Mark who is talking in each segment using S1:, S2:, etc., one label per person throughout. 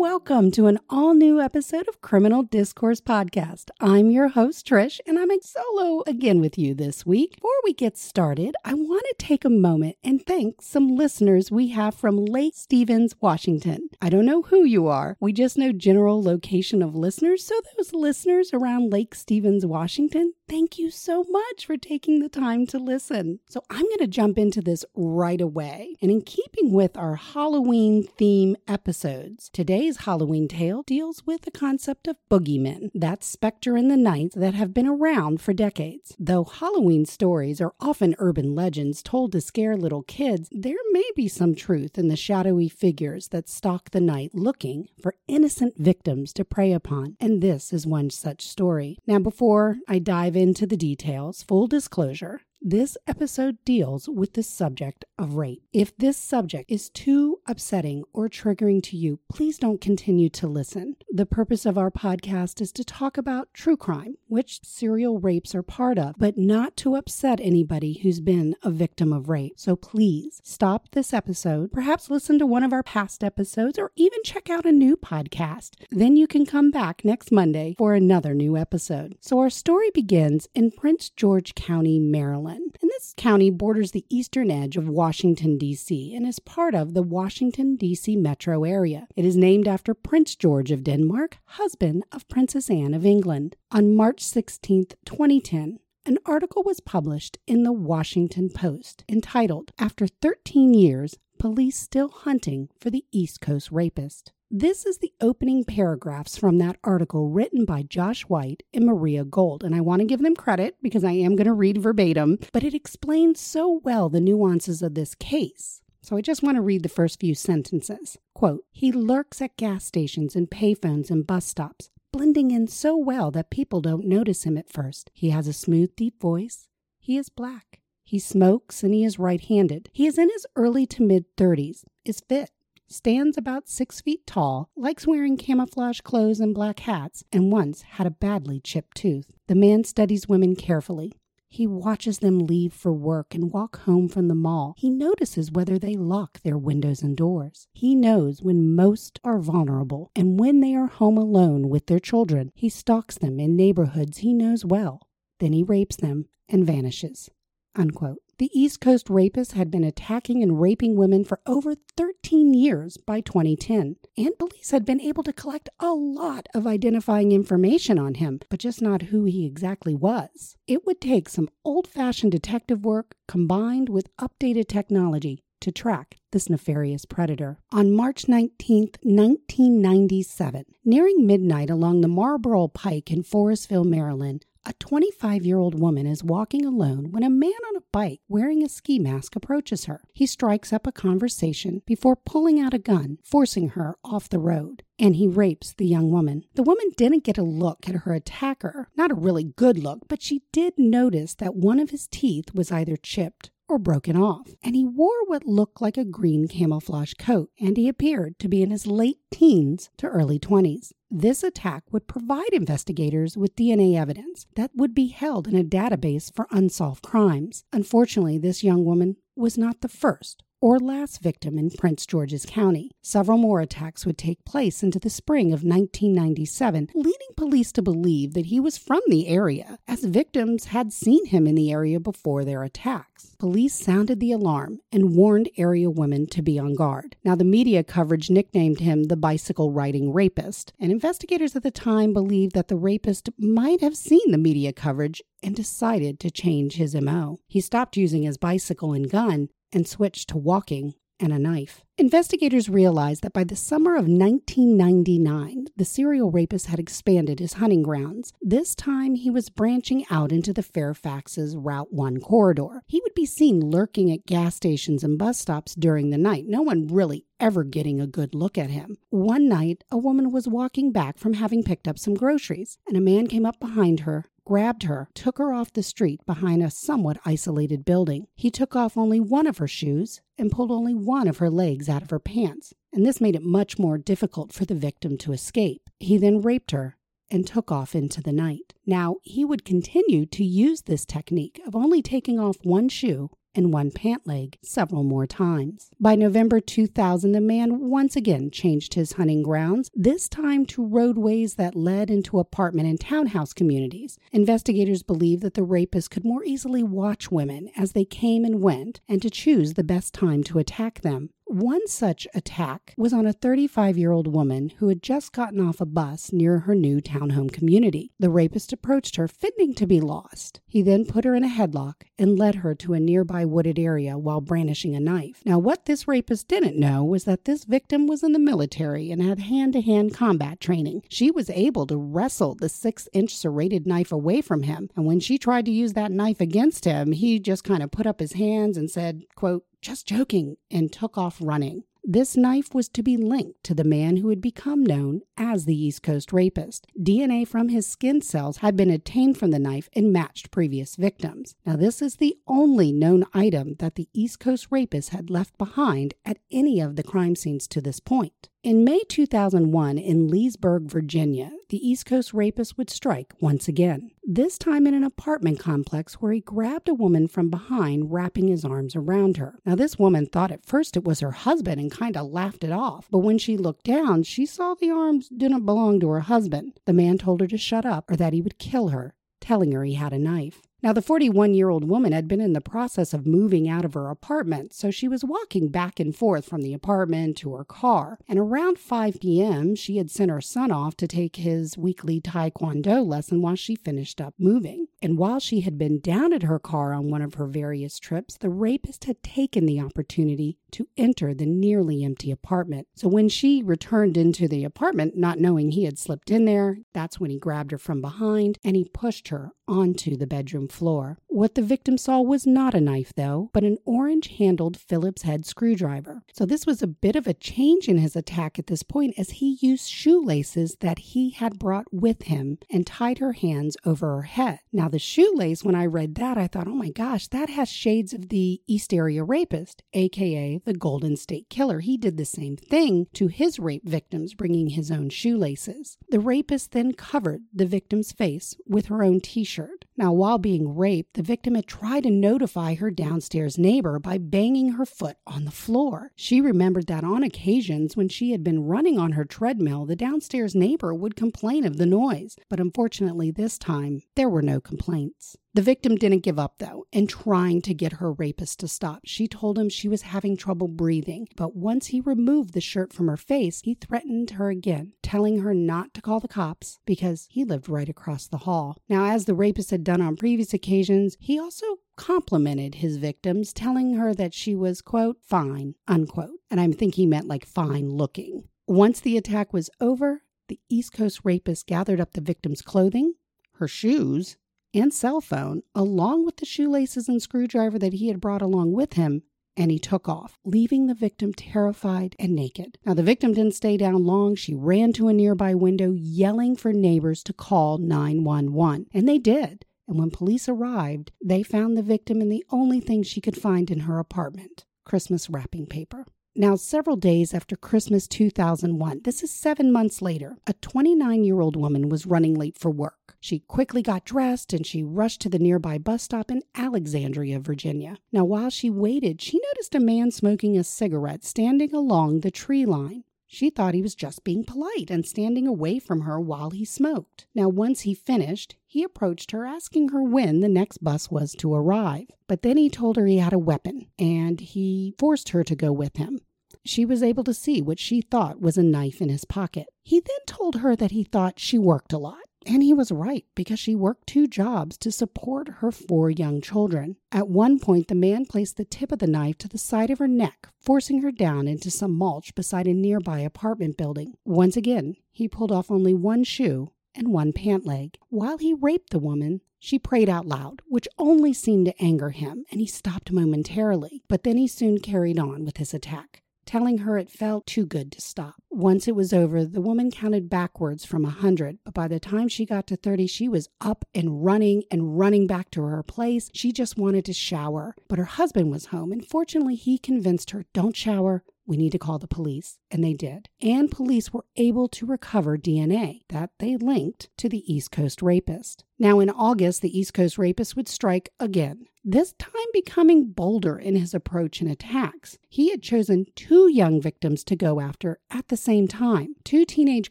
S1: welcome to an all new episode of Criminal Discourse Podcast. I'm your host, Trish, and I'm solo again with you this week. Before we get started, I want to take a moment and thank some listeners we have from Lake Stevens, Washington. I don't know who you are, we just know general location of listeners. So, those listeners around Lake Stevens, Washington, thank you so much for taking the time to listen. So, I'm going to jump into this right away. And in keeping with our Halloween theme episodes, today's Halloween tale deals with the concept of boogeymen, that specter in the night that have been around for decades. Though Halloween stories are often urban legends told to scare little kids, there may be some truth in the shadowy figures that stalk the night looking for innocent victims to prey upon. And this is one such story. Now, before I dive into the details, full disclosure, this episode deals with the subject of rape. If this subject is too upsetting or triggering to you, please don't continue to listen. The purpose of our podcast is to talk about true crime, which serial rapes are part of, but not to upset anybody who's been a victim of rape. So please stop this episode, perhaps listen to one of our past episodes, or even check out a new podcast. Then you can come back next Monday for another new episode. So our story begins in Prince George County, Maryland. And this county borders the eastern edge of Washington, D.C., and is part of the Washington, D.C. metro area. It is named after Prince George of Denmark, husband of Princess Anne of England. On March 16, 2010, an article was published in the Washington Post entitled, After 13 Years, Police Still Hunting for the East Coast Rapist. This is the opening paragraphs from that article written by Josh White and Maria Glod. And I want to give them credit because I am going to read verbatim, but it explains so well the nuances of this case. So I just want to read the first few sentences. Quote, he lurks at gas stations and payphones and bus stops, blending in so well that people don't notice him at first. He has a smooth, deep voice. He is black. He smokes and he is right handed. He is in his early to mid 30s, is fit, stands about six feet tall, likes wearing camouflage clothes and black hats, and once had a badly chipped tooth. The man studies women carefully. He watches them leave for work and walk home from the mall. He notices whether they lock their windows and doors. He knows when most are vulnerable, and when they are home alone with their children, he stalks them in neighborhoods he knows well. Then he rapes them and vanishes. Unquote. The East Coast rapist had been attacking and raping women for over 13 years by 2010, and police had been able to collect a lot of identifying information on him, but just not who he exactly was. It would take some old fashioned detective work combined with updated technology to track this nefarious predator. On March 19, 1997, nearing midnight along the Marlboro Pike in Forestville, Maryland, a 25 year old woman is walking alone when a man on a bike wearing a ski mask approaches her. He strikes up a conversation before pulling out a gun, forcing her off the road. And he rapes the young woman. The woman didn't get a look at her attacker, not a really good look, but she did notice that one of his teeth was either chipped or broken off, and he wore what looked like a green camouflage coat, and he appeared to be in his late teens to early 20s. This attack would provide investigators with DNA evidence that would be held in a database for unsolved crimes. Unfortunately, this young woman was not the first or last victim in Prince George's County. Several more attacks would take place into the spring of 1997, leading police to believe that he was from the area, as victims had seen him in the area before their attacks. Police sounded the alarm and warned area women to be on guard. Now, the media coverage nicknamed him the bicycle riding rapist, and investigators at the time believed that the rapist might have seen the media coverage and decided to change his MO. He stopped using his bicycle and gun and switched to walking and a knife. Investigators realized that by the summer of 1999, the serial rapist had expanded his hunting grounds. This time, he was branching out into the Fairfax's Route 1 corridor. He would be seen lurking at gas stations and bus stops during the night, no one really ever getting a good look at him. One night, a woman was walking back from having picked up some groceries, and a man came up behind her, grabbed her, took her off the street behind a somewhat isolated building. He took off only one of her shoes and pulled only one of her legs out of her pants, and this made it much more difficult for the victim to escape. He then raped her and took off into the night. Now, he would continue to use this technique of only taking off one shoe and one pant leg several more times. By November 2000, the man once again changed his hunting grounds, this time to roadways that led into apartment and townhouse communities. Investigators believe that the rapist could more easily watch women as they came and went and to choose the best time to attack them. One such attack was on a 35 year old woman who had just gotten off a bus near her new townhome community. The rapist approached her, fitting to be lost. He then put her in a headlock and led her to a nearby wooded area while brandishing a knife. Now, what this rapist didn't know was that this victim was in the military and had hand to hand combat training. She was able to wrestle the six inch serrated knife away from him, and when she tried to use that knife against him, he just kind of put up his hands and said, quote, just joking, and took off running. This knife was to be linked to the man who had become known as the East Coast Rapist. DNA from his skin cells had been obtained from the knife and matched previous victims. Now, this is the only known item that the East Coast Rapist had left behind at any of the crime scenes to this point. In May 2001, in Leesburg, Virginia, the East Coast rapist would strike once again, this time in an apartment complex where he grabbed a woman from behind, wrapping his arms around her. Now, this woman thought at first it was her husband and kind of laughed it off, but when she looked down, she saw the arms didn't belong to her husband. The man told her to shut up or that he would kill her, telling her he had a knife. Now, the 41 year old woman had been in the process of moving out of her apartment, so she was walking back and forth from the apartment to her car. And around 5 p.m., she had sent her son off to take his weekly taekwondo lesson while she finished up moving. And while she had been down at her car on one of her various trips, the rapist had taken the opportunity to enter the nearly empty apartment. So when she returned into the apartment, not knowing he had slipped in there, that's when he grabbed her from behind and he pushed her onto the bedroom floor. What the victim saw was not a knife, though, but an orange handled Phillips head screwdriver. So this was a bit of a change in his attack at this point as he used shoelaces that he had brought with him and tied her hands over her head. Now, the shoelace, when I read that, I thought, oh my gosh, that has shades of the East Area Rapist, aka the Golden State Killer. He did the same thing to his rape victims, bringing his own shoelaces. The rapist then covered the victim's face with her own t shirt. Now, while being raped, the victim had tried to notify her downstairs neighbor by banging her foot on the floor. She remembered that on occasions when she had been running on her treadmill, the downstairs neighbor would complain of the noise, but unfortunately, this time there were no complaints. The victim didn't give up, though, in trying to get her rapist to stop. She told him she was having trouble breathing, but once he removed the shirt from her face, he threatened her again, telling her not to call the cops because he lived right across the hall. Now, as the rapist had done on previous occasions, he also complimented his victims, telling her that she was, quote, fine, unquote. And I think he meant like fine looking. Once the attack was over, the East Coast rapist gathered up the victim's clothing, her shoes, and cell phone, along with the shoelaces and screwdriver that he had brought along with him, and he took off, leaving the victim terrified and naked. Now, the victim didn't stay down long. She ran to a nearby window, yelling for neighbors to call 911. And they did. And when police arrived, they found the victim in the only thing she could find in her apartment Christmas wrapping paper. Now, several days after Christmas 2001, this is seven months later, a 29 year old woman was running late for work. She quickly got dressed and she rushed to the nearby bus stop in Alexandria, Virginia. Now, while she waited, she noticed a man smoking a cigarette standing along the tree line. She thought he was just being polite and standing away from her while he smoked. Now, once he finished, he approached her, asking her when the next bus was to arrive. But then he told her he had a weapon and he forced her to go with him. She was able to see what she thought was a knife in his pocket. He then told her that he thought she worked a lot and he was right because she worked two jobs to support her four young children. At one point, the man placed the tip of the knife to the side of her neck, forcing her down into some mulch beside a nearby apartment building. Once again, he pulled off only one shoe and one pant leg. While he raped the woman, she prayed out loud, which only seemed to anger him, and he stopped momentarily, but then he soon carried on with his attack telling her it felt too good to stop. Once it was over, the woman counted backwards from a hundred, but by the time she got to 30, she was up and running and running back to her place. She just wanted to shower, but her husband was home, and fortunately, he convinced her, Don't shower, We need to call the police. And they did. And police were able to recover DNA that they linked to the East Coast rapist. Now, in August, the East Coast rapist would strike again, this time becoming bolder in his approach and attacks. He had chosen two young victims to go after at the same time. Two teenage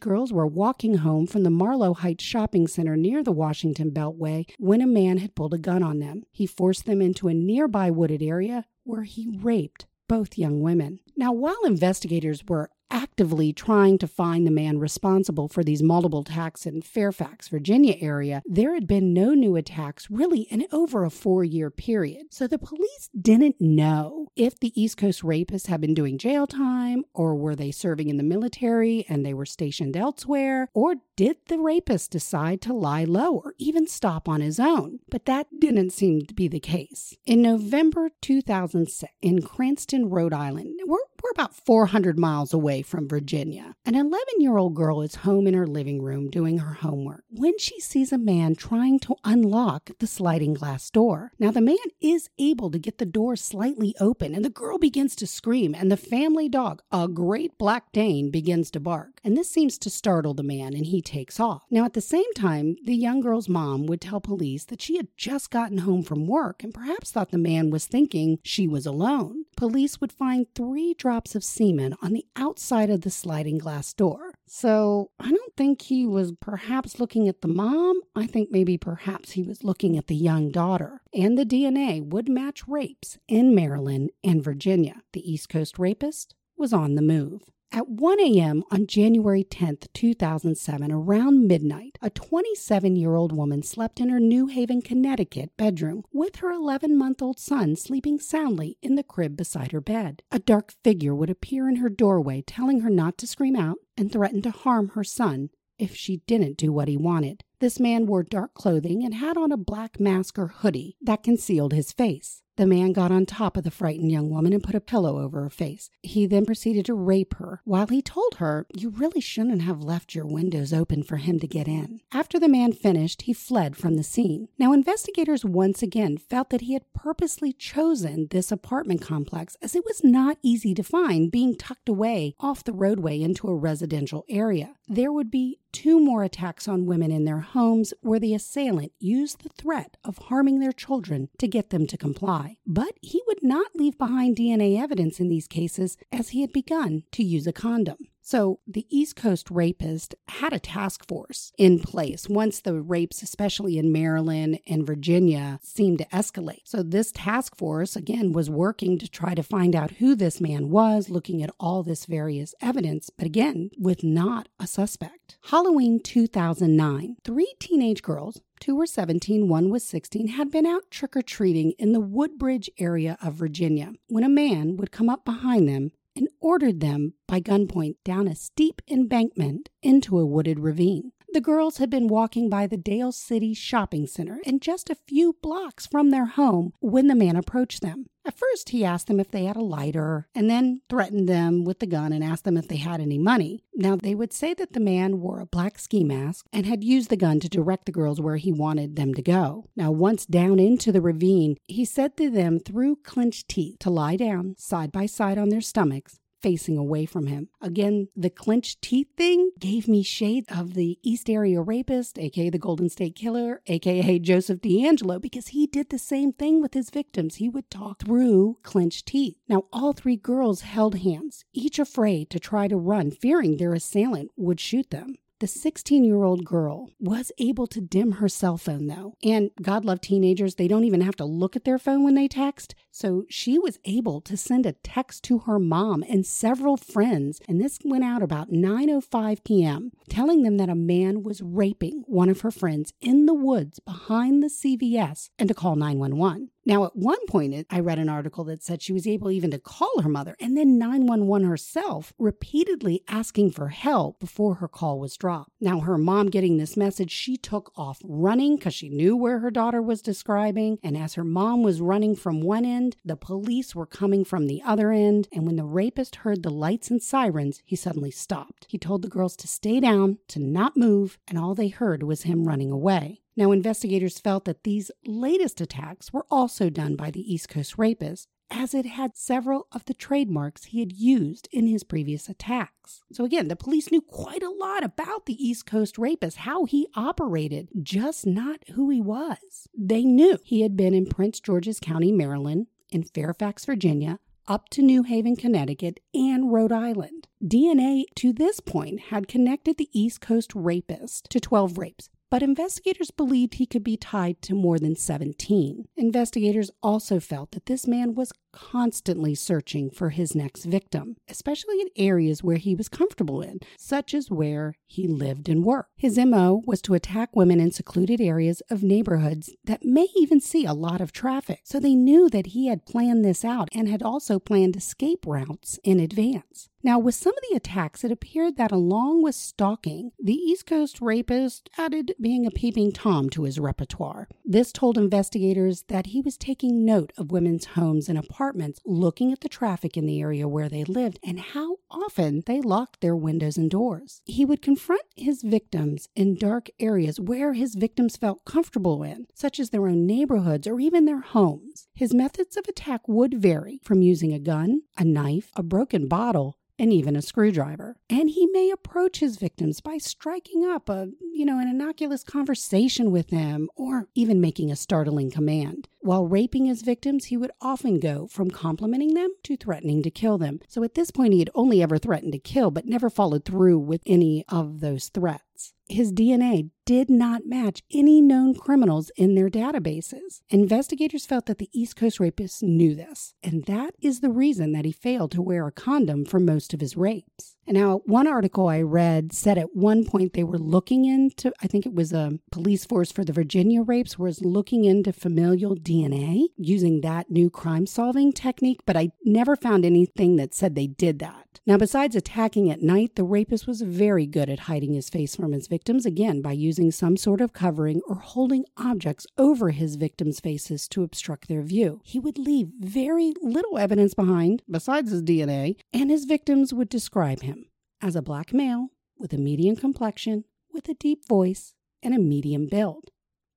S1: girls were walking home from the Marlow Heights shopping center near the Washington Beltway when a man had pulled a gun on them. He forced them into a nearby wooded area where he raped both young women. Now, while investigators were actively trying to find the man responsible for these multiple attacks in Fairfax, Virginia area, there had been no new attacks really in over a four year period. So the police didn't know if the East Coast rapists had been doing jail time or were they serving in the military and they were stationed elsewhere, or did the rapist decide to lie low or even stop on his own? But that didn't seem to be the case. In November 2006, in Cranston, Rhode Island, we're, we're about 400 miles away from Virginia. An 11 year old girl is home in her living room doing her homework when she sees a man trying to unlock the sliding glass door. Now, the man is able to get the door slightly open, and the girl begins to scream, and the family dog, a great black Dane, begins to bark. And this seems to startle the man, and he takes off. Now, at the same time, the young girl's mom would tell police that she had just gotten home from work and perhaps thought the man was thinking she was alone. Police would find three drops of semen on the outside of the sliding glass door. So I don't think he was perhaps looking at the mom. I think maybe perhaps he was looking at the young daughter. And the DNA would match rapes in Maryland and Virginia. The East Coast rapist was on the move. At 1 a.m. on January 10, 2007, around midnight, a 27 year old woman slept in her New Haven, Connecticut bedroom with her 11 month old son sleeping soundly in the crib beside her bed. A dark figure would appear in her doorway, telling her not to scream out and threaten to harm her son if she didn't do what he wanted. This man wore dark clothing and had on a black mask or hoodie that concealed his face. The man got on top of the frightened young woman and put a pillow over her face. He then proceeded to rape her while he told her, You really shouldn't have left your windows open for him to get in. After the man finished, he fled from the scene. Now, investigators once again felt that he had purposely chosen this apartment complex as it was not easy to find, being tucked away off the roadway into a residential area. There would be two more attacks on women in their homes where the assailant used the threat of harming their children to get them to comply. But he would not leave behind DNA evidence in these cases as he had begun to use a condom. So the East Coast rapist had a task force in place once the rapes, especially in Maryland and Virginia, seemed to escalate. So this task force, again, was working to try to find out who this man was, looking at all this various evidence, but again, with not a suspect. Halloween 2009, three teenage girls, two were 17, one was 16, had been out trick or treating in the Woodbridge area of Virginia when a man would come up behind them and ordered them by gunpoint down a steep embankment into a wooded ravine. The girls had been walking by the Dale City Shopping Center and just a few blocks from their home when the man approached them. At first, he asked them if they had a lighter and then threatened them with the gun and asked them if they had any money. Now, they would say that the man wore a black ski mask and had used the gun to direct the girls where he wanted them to go. Now, once down into the ravine, he said to them through clenched teeth to lie down side by side on their stomachs facing away from him. Again, the clenched teeth thing gave me shade of the East Area Rapist, aka the Golden State Killer, aka Joseph DeAngelo, because he did the same thing with his victims. He would talk through clenched teeth. Now, all three girls held hands, each afraid to try to run, fearing their assailant would shoot them. The 16 year old girl was able to dim her cell phone, though. And God love teenagers, they don't even have to look at their phone when they text. So she was able to send a text to her mom and several friends. And this went out about 9.05 p.m., telling them that a man was raping one of her friends in the woods behind the CVS and to call 911. Now, at one point, I read an article that said she was able even to call her mother and then 911 herself, repeatedly asking for help before her call was dropped. Now, her mom getting this message, she took off running because she knew where her daughter was describing. And as her mom was running from one end, the police were coming from the other end. And when the rapist heard the lights and sirens, he suddenly stopped. He told the girls to stay down, to not move, and all they heard was him running away. Now, investigators felt that these latest attacks were also done by the East Coast rapist, as it had several of the trademarks he had used in his previous attacks. So, again, the police knew quite a lot about the East Coast rapist, how he operated, just not who he was. They knew he had been in Prince George's County, Maryland, in Fairfax, Virginia, up to New Haven, Connecticut, and Rhode Island. DNA to this point had connected the East Coast rapist to 12 rapes, but investigators believed he could be tied to more than 17. Investigators also felt that this man was constantly searching for his next victim, especially in areas where he was comfortable in, such as where he lived and worked. His MO was to attack women in secluded areas of neighborhoods that may even see a lot of traffic. So they knew that he had planned this out and had also planned escape routes in advance. Now, with some of the attacks, it appeared that along with stalking, the East Coast rapist added being a peeping Tom to his repertoire. This told investigators that he was taking note of women's homes and apartments apartments, looking at the traffic in the area where they lived and how often they locked their windows and doors. He would confront his victims in dark areas where his victims felt comfortable in, such as their own neighborhoods or even their homes. His methods of attack would vary from using a gun, a knife, a broken bottle, and even a screwdriver. And he may approach his victims by striking up a, you know, an innocuous conversation with them or even making a startling command. While raping his victims, he would often go from complimenting them to threatening to kill them. So at this point, he had only ever threatened to kill, but never followed through with any of those threats his DNA did not match any known criminals in their databases. Investigators felt that the East Coast rapist knew this, and that is the reason that he failed to wear a condom for most of his rapes. And now, one article I read said at one point they were looking into, I think it was a police force for the Virginia rapes, was looking into familial DNA using that new crime solving technique, but I never found anything that said they did that. Now, besides attacking at night, the rapist was very good at hiding his face from his victims, again, by using some sort of covering or holding objects over his victims' faces to obstruct their view. He would leave very little evidence behind, besides his DNA, and his victims would describe him as a black male with a medium complexion, with a deep voice, and a medium build.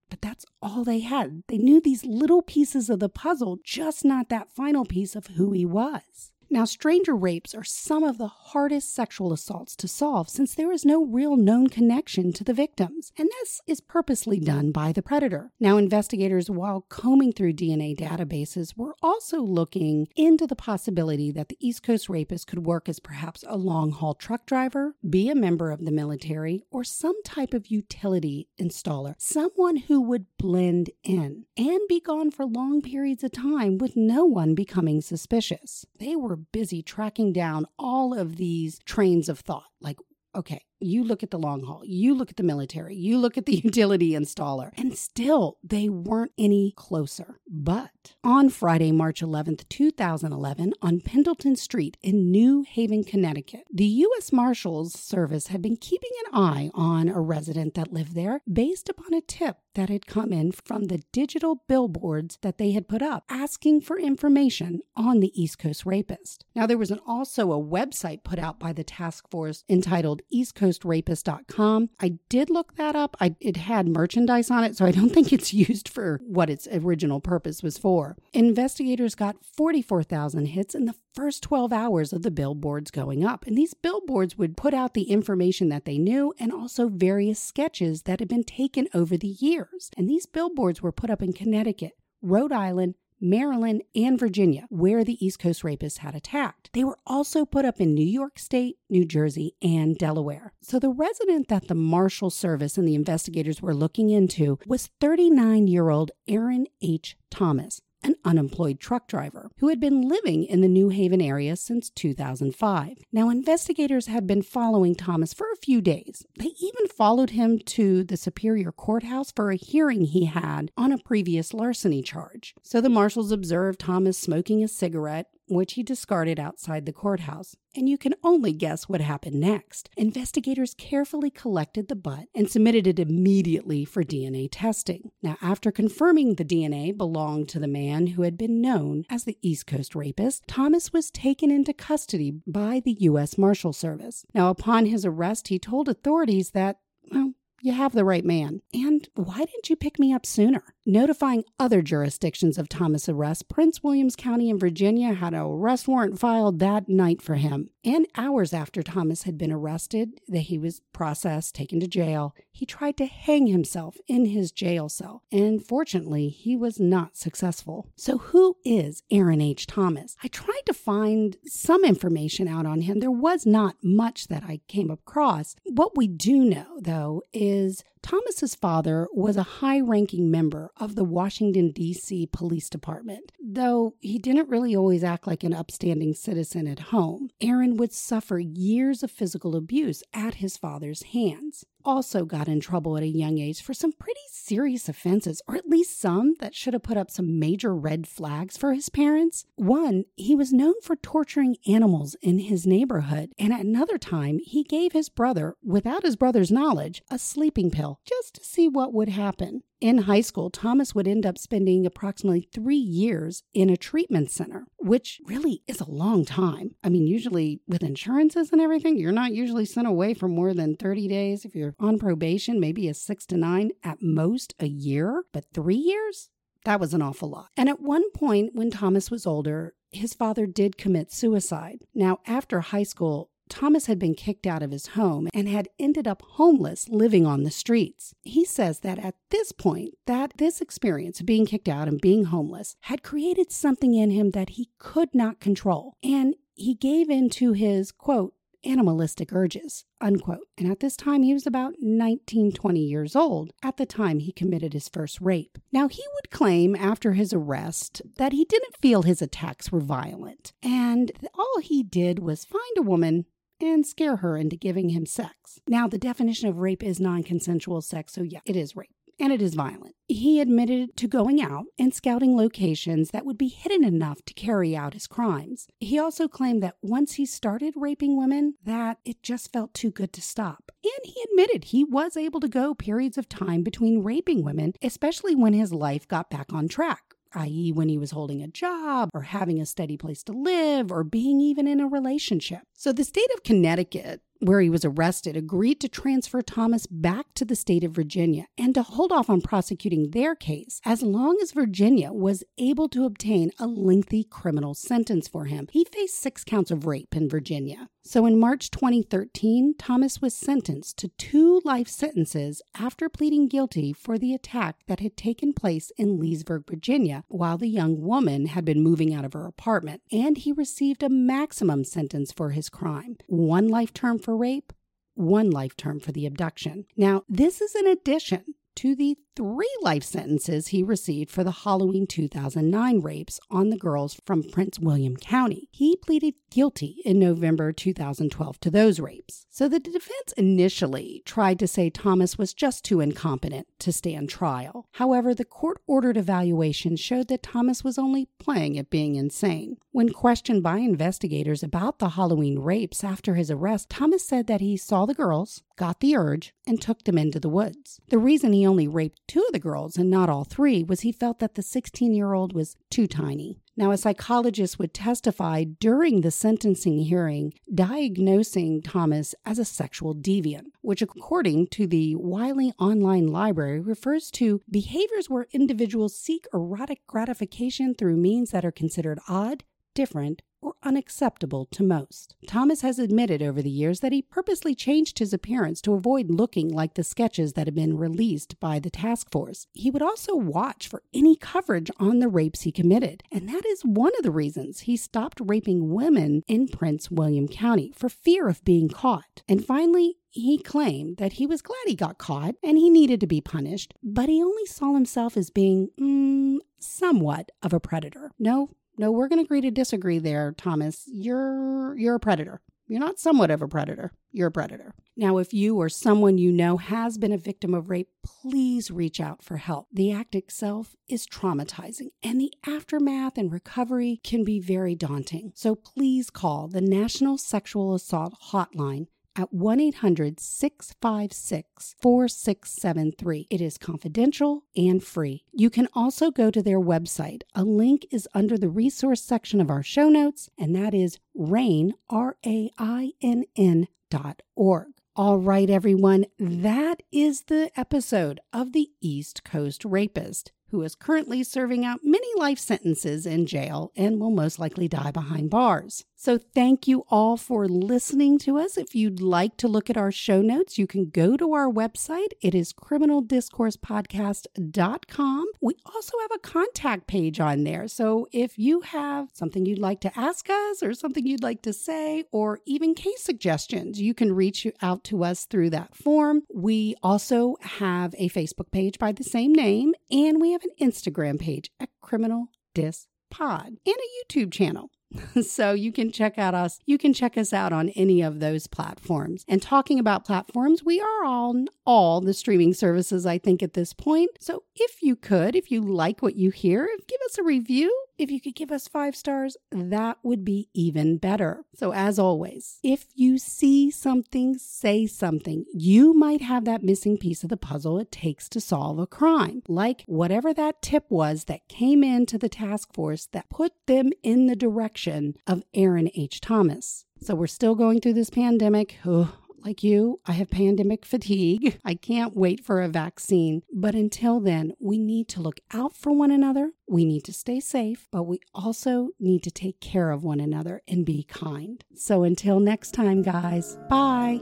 S1: But that's all they had. They knew these little pieces of the puzzle, just not that final piece of who he was. Now, stranger rapes are some of the hardest sexual assaults to solve since there is no real known connection to the victims, and this is purposely done by the predator. Now, investigators, while combing through DNA databases, were also looking into the possibility that the East Coast rapist could work as perhaps a long haul truck driver, be a member of the military, or some type of utility installer, someone who would blend in and be gone for long periods of time with no one becoming suspicious. They were busy tracking down all of these trains of thought. Like, okay, you look at the long haul, you look at the military, you look at the utility installer, and still they weren't any closer. But on Friday, March 11th, 2011, on Pendleton Street in New Haven, Connecticut, the U.S. Marshals Service had been keeping an eye on a resident that lived there based upon a tip that had come in from the digital billboards that they had put up asking for information on the East Coast rapist. Now, there was an, also a website put out by the task force entitled East Coast ghostrapist.com. I did look that up. I, it had merchandise on it, so I don't think it's used for what its original purpose was for. Investigators got 44,000 hits in the first 12 hours of the billboards going up. And these billboards would put out the information that they knew and also various sketches that had been taken over the years. And these billboards were put up in Connecticut, Rhode Island, Maryland, and Virginia, where the East Coast rapists had attacked. They were also put up in New York State, New Jersey, and Delaware. So the resident that the Marshal Service and the investigators were looking into was 39 year old Aaron H. Thomas an unemployed truck driver who had been living in the New Haven area since 2005. Now, investigators had been following Thomas for a few days. They even followed him to the Superior Courthouse for a hearing he had on a previous larceny charge. So the marshals observed Thomas smoking a cigarette which he discarded outside the courthouse. And you can only guess what happened next. Investigators carefully collected the butt and submitted it immediately for DNA testing. Now, after confirming the DNA belonged to the man who had been known as the East Coast rapist, Thomas was taken into custody by the U.S. Marshal Service. Now, upon his arrest, he told authorities that, well, you have the right man. And why didn't you pick me up sooner? Notifying other jurisdictions of Thomas' arrest. Prince Williams County in Virginia had an arrest warrant filed that night for him. And hours after Thomas had been arrested, that he was processed, taken to jail, he tried to hang himself in his jail cell. And fortunately, he was not successful. So, who is Aaron H. Thomas? I tried to find some information out on him. There was not much that I came across. What we do know, though, is Thomas's father was a high-ranking member of the Washington D.C. Police Department. Though he didn't really always act like an upstanding citizen at home, Aaron would suffer years of physical abuse at his father's hands also got in trouble at a young age for some pretty serious offenses, or at least some that should have put up some major red flags for his parents. One, he was known for torturing animals in his neighborhood, and at another time, he gave his brother, without his brother's knowledge, a sleeping pill just to see what would happen. In high school, Thomas would end up spending approximately three years in a treatment center, which really is a long time. I mean, usually with insurances and everything, you're not usually sent away for more than 30 days. If you're on probation, maybe a six to nine, at most a year, but three years? That was an awful lot. And at one point, when Thomas was older, his father did commit suicide. Now, after high school, Thomas had been kicked out of his home and had ended up homeless living on the streets. He says that at this point, that this experience of being kicked out and being homeless had created something in him that he could not control. And he gave in to his quote animalistic urges, unquote. And at this time, he was about 19, 20 years old at the time he committed his first rape. Now, he would claim after his arrest that he didn't feel his attacks were violent, and all he did was find a woman and scare her into giving him sex. Now, the definition of rape is non consensual sex, so yeah, it is rape and it is violent. He admitted to going out and scouting locations that would be hidden enough to carry out his crimes. He also claimed that once he started raping women, that it just felt too good to stop. And he admitted he was able to go periods of time between raping women, especially when his life got back on track i.e., when he was holding a job or having a steady place to live or being even in a relationship. So the state of Connecticut where he was arrested, agreed to transfer Thomas back to the state of Virginia and to hold off on prosecuting their case as long as Virginia was able to obtain a lengthy criminal sentence for him. He faced six counts of rape in Virginia. So in March 2013, Thomas was sentenced to two life sentences after pleading guilty for the attack that had taken place in Leesburg, Virginia, while the young woman had been moving out of her apartment. And he received a maximum sentence for his crime one life term for rape, one life term for the abduction. Now, this is in addition to the three life sentences he received for the Halloween 2009 rapes on the girls from Prince William County. He pleaded guilty in November 2012 to those rapes. So the defense initially tried to say Thomas was just too incompetent to stand trial. However, the court ordered evaluation showed that Thomas was only playing at being insane. When questioned by investigators about the Halloween rapes after his arrest, Thomas said that he saw the girls, got the urge, and took them into the woods. The reason he only raped two of the girls and not all three was he felt that the 16 year old was too tiny. Now, a psychologist would testify during the sentencing hearing, diagnosing Thomas as a sexual deviant, which, according to the Wiley Online Library, refers to behaviors where individuals seek erotic gratification through means that are considered odd, different, or unacceptable to most. Thomas has admitted over the years that he purposely changed his appearance to avoid looking like the sketches that had been released by the task force. He would also watch for any coverage on the rapes he committed, and that is one of the reasons he stopped raping women in Prince William County for fear of being caught. And finally, he claimed that he was glad he got caught and he needed to be punished, but he only saw himself as being mm, somewhat of a predator. No, no, we're going to agree to disagree there, Thomas. You're you're a predator. You're not somewhat of a predator. You're a predator. Now, if you or someone you know has been a victim of rape, please reach out for help. The act itself is traumatizing, and the aftermath and recovery can be very daunting. So please call the National Sexual Assault Hotline at 1 800 656 4673. It is confidential and free. You can also go to their website. A link is under the resource section of our show notes, and that is RAINN, R A I N N dot org. All right, everyone, that is the episode of the East Coast Rapist who is currently serving out many life sentences in jail and will most likely die behind bars. So, thank you all for listening to us. If you'd like to look at our show notes, you can go to our website. It is criminaldiscoursepodcast.com. We also have a contact page on there. So, if you have something you'd like to ask us or something you'd like to say, or even case suggestions, you can reach out to us through that form. We also have a Facebook page by the same name, and we have an Instagram page at Criminal Dis Pod and a YouTube channel. so you can check out us. You can check us out on any of those platforms. And talking about platforms, we are on all the streaming services, I think, at this point. So if you could, if you like what you hear, give us a review. If you could give us five stars, that would be even better. So, as always, if you see something, say something. You might have that missing piece of the puzzle it takes to solve a crime, like whatever that tip was that came into the task force that put them in the direction of Aaron H. Thomas. So, we're still going through this pandemic. Oh, like you, I have pandemic fatigue. I can't wait for a vaccine. But until then, we need to look out for one another. We need to stay safe, but we also need to take care of one another and be kind. So until next time, guys, bye.